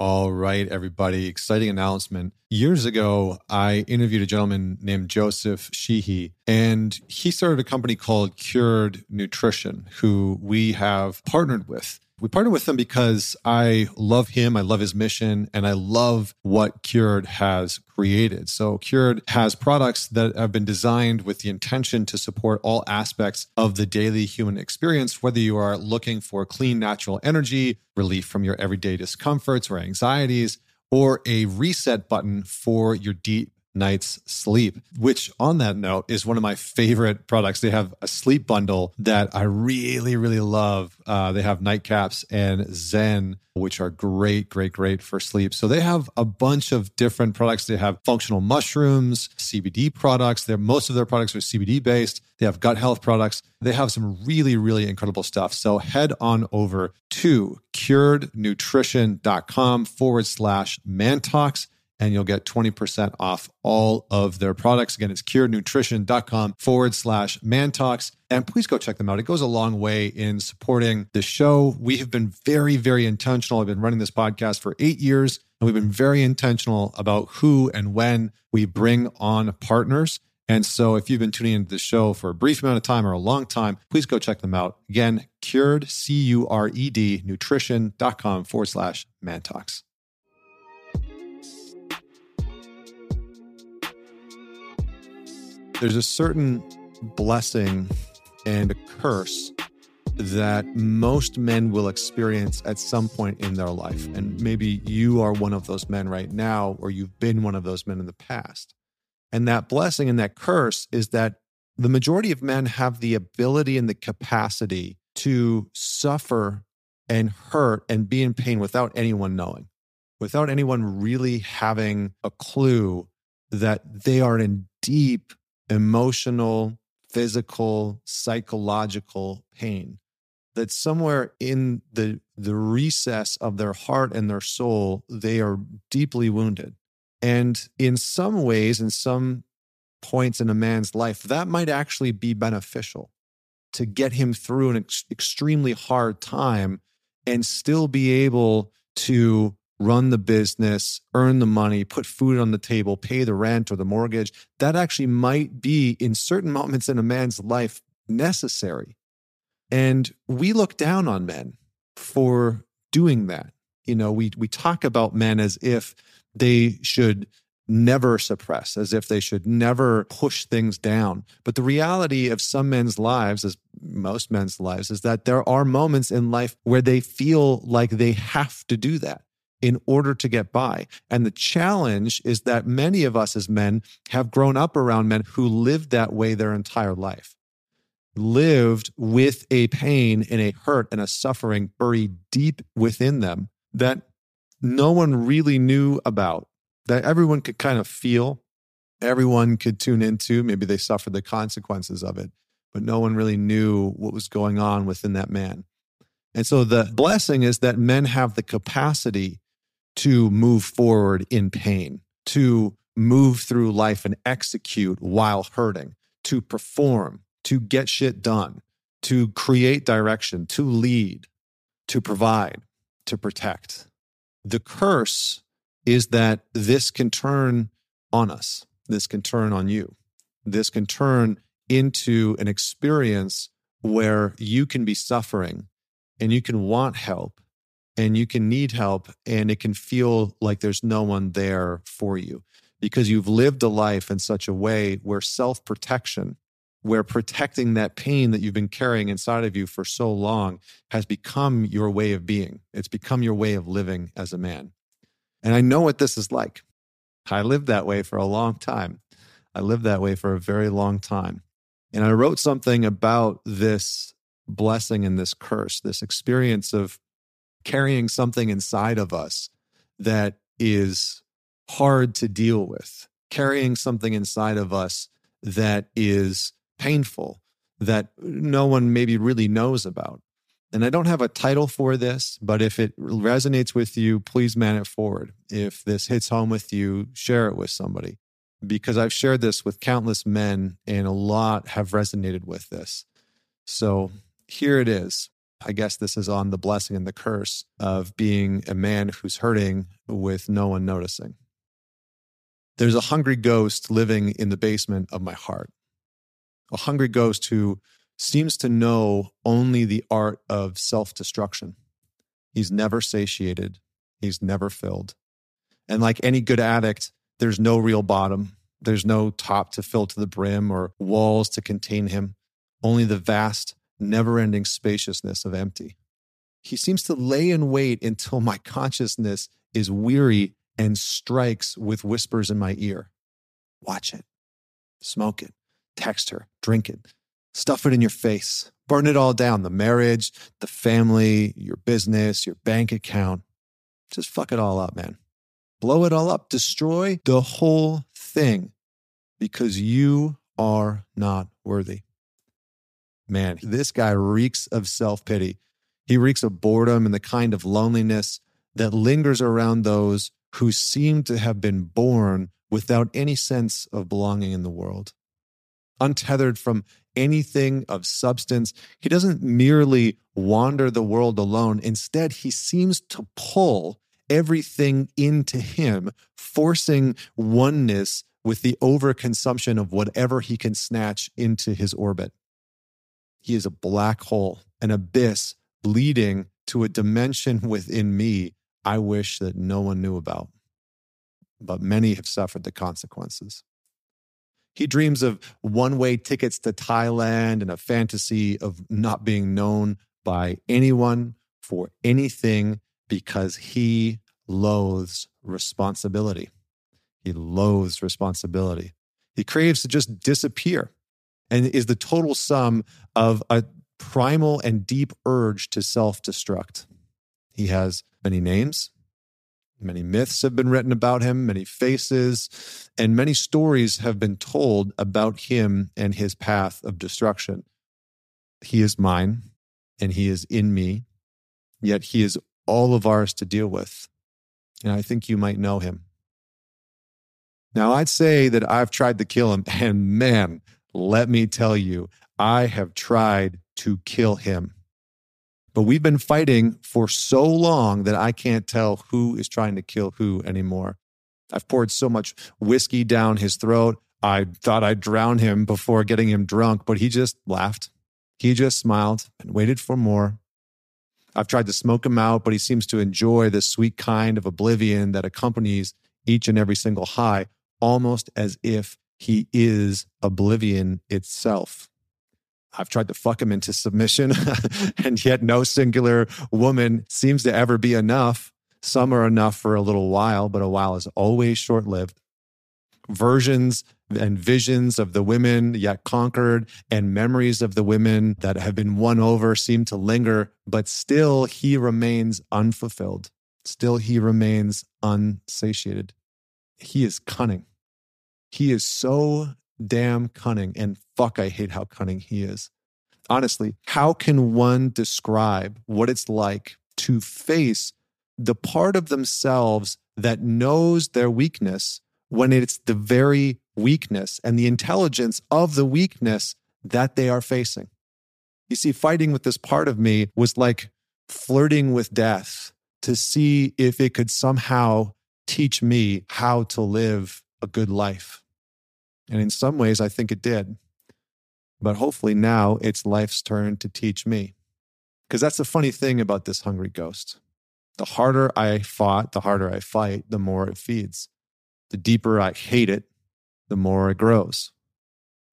All right, everybody. Exciting announcement. Years ago, I interviewed a gentleman named Joseph Sheehy, and he started a company called Cured Nutrition, who we have partnered with. We partnered with them because I love him, I love his mission, and I love what Cured has created. So, Cured has products that have been designed with the intention to support all aspects of the daily human experience, whether you are looking for clean, natural energy, relief from your everyday discomforts or anxieties, or a reset button for your deep night's sleep, which on that note is one of my favorite products. They have a sleep bundle that I really, really love. Uh, they have nightcaps and Zen, which are great, great, great for sleep. So they have a bunch of different products. They have functional mushrooms, CBD products. They're, most of their products are CBD based. They have gut health products. They have some really, really incredible stuff. So head on over to curednutrition.com forward slash mantalks and you'll get 20% off all of their products. Again, it's curednutrition.com forward slash mantalks. And please go check them out. It goes a long way in supporting the show. We have been very, very intentional. I've been running this podcast for eight years, and we've been very intentional about who and when we bring on partners. And so if you've been tuning into the show for a brief amount of time or a long time, please go check them out. Again, cured, C U R E D, nutrition.com forward slash mantalks. There's a certain blessing and a curse that most men will experience at some point in their life. And maybe you are one of those men right now, or you've been one of those men in the past. And that blessing and that curse is that the majority of men have the ability and the capacity to suffer and hurt and be in pain without anyone knowing, without anyone really having a clue that they are in deep emotional, physical, psychological pain. That somewhere in the, the recess of their heart and their soul, they are deeply wounded. And in some ways, in some points in a man's life, that might actually be beneficial to get him through an ex- extremely hard time and still be able to run the business, earn the money, put food on the table, pay the rent or the mortgage, that actually might be in certain moments in a man's life necessary. And we look down on men for doing that. You know, we we talk about men as if they should never suppress, as if they should never push things down. But the reality of some men's lives, as most men's lives, is that there are moments in life where they feel like they have to do that in order to get by. And the challenge is that many of us as men have grown up around men who lived that way their entire life, lived with a pain and a hurt and a suffering buried deep within them that no one really knew about, that everyone could kind of feel, everyone could tune into. Maybe they suffered the consequences of it, but no one really knew what was going on within that man. And so the blessing is that men have the capacity to move forward in pain, to move through life and execute while hurting, to perform, to get shit done, to create direction, to lead, to provide, to protect. The curse is that this can turn on us. This can turn on you. This can turn into an experience where you can be suffering and you can want help and you can need help and it can feel like there's no one there for you because you've lived a life in such a way where self protection, where protecting that pain that you've been carrying inside of you for so long has become your way of being. It's become your way of living as a man. And I know what this is like. I lived that way for a long time. I lived that way for a very long time. And I wrote something about this blessing and this curse, this experience of carrying something inside of us that is hard to deal with, carrying something inside of us that is painful, that no one maybe really knows about. And I don't have a title for this, but if it resonates with you, please man it forward. If this hits home with you, share it with somebody because I've shared this with countless men and a lot have resonated with this. So here it is I guess this is on the blessing and the curse of being a man who's hurting with no one noticing. There's a hungry ghost living in the basement of my heart, a hungry ghost who seems to know only the art of self destruction. He's never satiated, he's never filled. And like any good addict, there's no real bottom. There's no top to fill to the brim or walls to contain him, only the vast, never ending spaciousness of empty. He seems to lay in wait until my consciousness is weary and strikes with whispers in my ear. Watch it, smoke it, text her, drink it, stuff it in your face, burn it all down the marriage, the family, your business, your bank account. Just fuck it all up, man. Blow it all up, destroy the whole thing because you are not worthy. Man, this guy reeks of self pity. He reeks of boredom and the kind of loneliness that lingers around those who seem to have been born without any sense of belonging in the world. Untethered from anything of substance, he doesn't merely wander the world alone. Instead, he seems to pull everything into him, forcing oneness with the overconsumption of whatever he can snatch into his orbit. He is a black hole, an abyss leading to a dimension within me I wish that no one knew about. But many have suffered the consequences. He dreams of one way tickets to Thailand and a fantasy of not being known by anyone for anything because he loathes responsibility. He loathes responsibility. He craves to just disappear and is the total sum of a primal and deep urge to self destruct. He has many names, many myths have been written about him, many faces, and many stories have been told about him and his path of destruction. He is mine and he is in me, yet he is all of ours to deal with. And I think you might know him. Now, I'd say that I've tried to kill him, and man, let me tell you, I have tried to kill him. But we've been fighting for so long that I can't tell who is trying to kill who anymore. I've poured so much whiskey down his throat. I thought I'd drown him before getting him drunk, but he just laughed. He just smiled and waited for more. I've tried to smoke him out, but he seems to enjoy the sweet kind of oblivion that accompanies each and every single high, almost as if he is oblivion itself. I've tried to fuck him into submission, and yet no singular woman seems to ever be enough. Some are enough for a little while, but a while is always short lived. Versions and visions of the women yet conquered, and memories of the women that have been won over seem to linger, but still he remains unfulfilled. Still he remains unsatiated. He is cunning. He is so damn cunning. And fuck, I hate how cunning he is. Honestly, how can one describe what it's like to face the part of themselves that knows their weakness when it's the very weakness and the intelligence of the weakness that they are facing? You see, fighting with this part of me was like flirting with death to see if it could somehow teach me how to live a good life. And in some ways, I think it did. But hopefully now it's life's turn to teach me. Because that's the funny thing about this hungry ghost. The harder I fought, the harder I fight, the more it feeds. The deeper I hate it, the more it grows.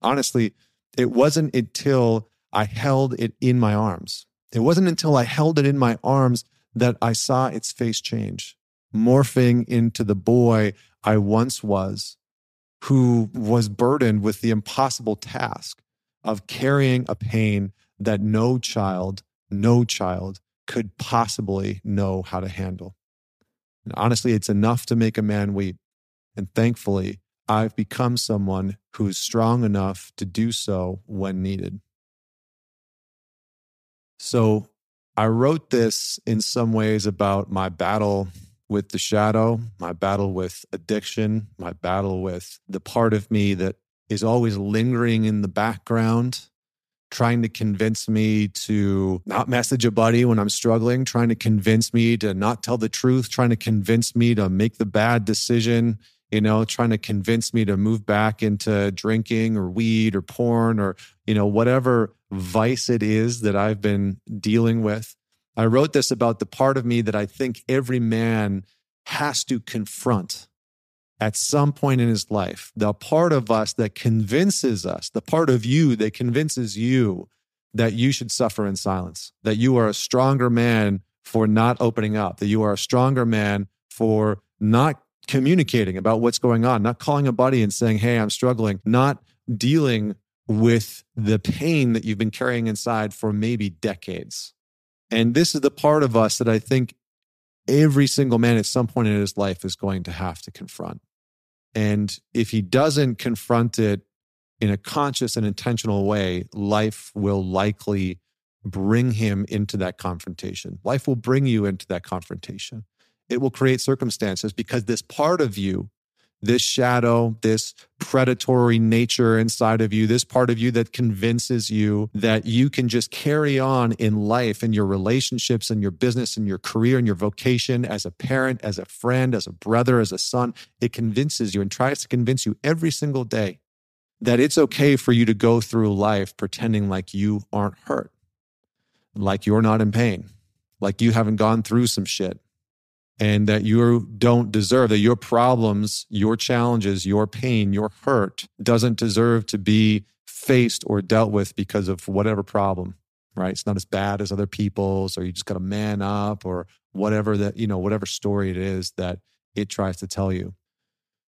Honestly, it wasn't until I held it in my arms. It wasn't until I held it in my arms that I saw its face change, morphing into the boy I once was who was burdened with the impossible task of carrying a pain that no child, no child could possibly know how to handle. And honestly, it's enough to make a man weep. And thankfully, I've become someone who's strong enough to do so when needed. So I wrote this in some ways about my battle with the shadow, my battle with addiction, my battle with the part of me that is always lingering in the background, trying to convince me to not message a buddy when I'm struggling, trying to convince me to not tell the truth, trying to convince me to make the bad decision, you know, trying to convince me to move back into drinking or weed or porn or, you know, whatever vice it is that I've been dealing with. I wrote this about the part of me that I think every man has to confront at some point in his life, the part of us that convinces us, the part of you that convinces you that you should suffer in silence, that you are a stronger man for not opening up, that you are a stronger man for not communicating about what's going on, not calling a buddy and saying, Hey, I'm struggling, not dealing with the pain that you've been carrying inside for maybe decades. And this is the part of us that I think every single man at some point in his life is going to have to confront. And if he doesn't confront it in a conscious and intentional way, life will likely bring him into that confrontation. Life will bring you into that confrontation. It will create circumstances because this part of you this shadow, this predatory nature inside of you, this part of you that convinces you that you can just carry on in life and your relationships and your business and your career and your vocation as a parent, as a friend, as a brother, as a son. It convinces you and tries to convince you every single day that it's okay for you to go through life pretending like you aren't hurt, like you're not in pain, like you haven't gone through some shit and that you don't deserve that your problems, your challenges, your pain, your hurt doesn't deserve to be faced or dealt with because of whatever problem, right? It's not as bad as other people's, or you just got to man up, or whatever that, you know, whatever story it is that it tries to tell you.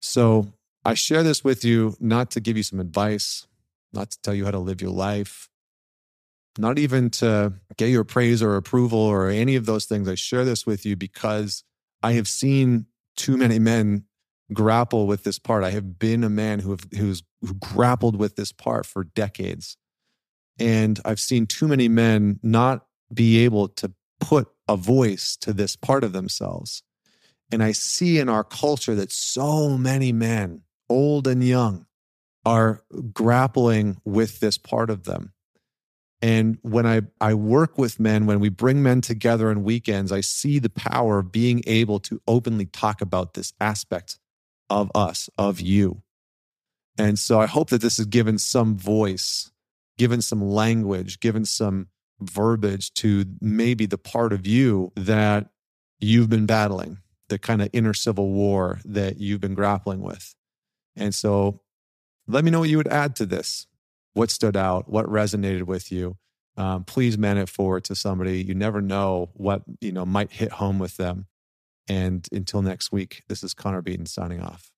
So I share this with you not to give you some advice, not to tell you how to live your life, not even to get your praise or approval or any of those things. I share this with you because I have seen too many men grapple with this part. I have been a man who have, who's who grappled with this part for decades. And I've seen too many men not be able to put a voice to this part of themselves. And I see in our culture that so many men, old and young, are grappling with this part of them. And when I, I work with men, when we bring men together on weekends, I see the power of being able to openly talk about this aspect of us, of you. And so I hope that this has given some voice, given some language, given some verbiage to maybe the part of you that you've been battling, the kind of inner civil war that you've been grappling with. And so let me know what you would add to this what stood out, what resonated with you. Um, please man it forward to somebody. You never know what you know might hit home with them. And until next week, this is Connor Beaton signing off.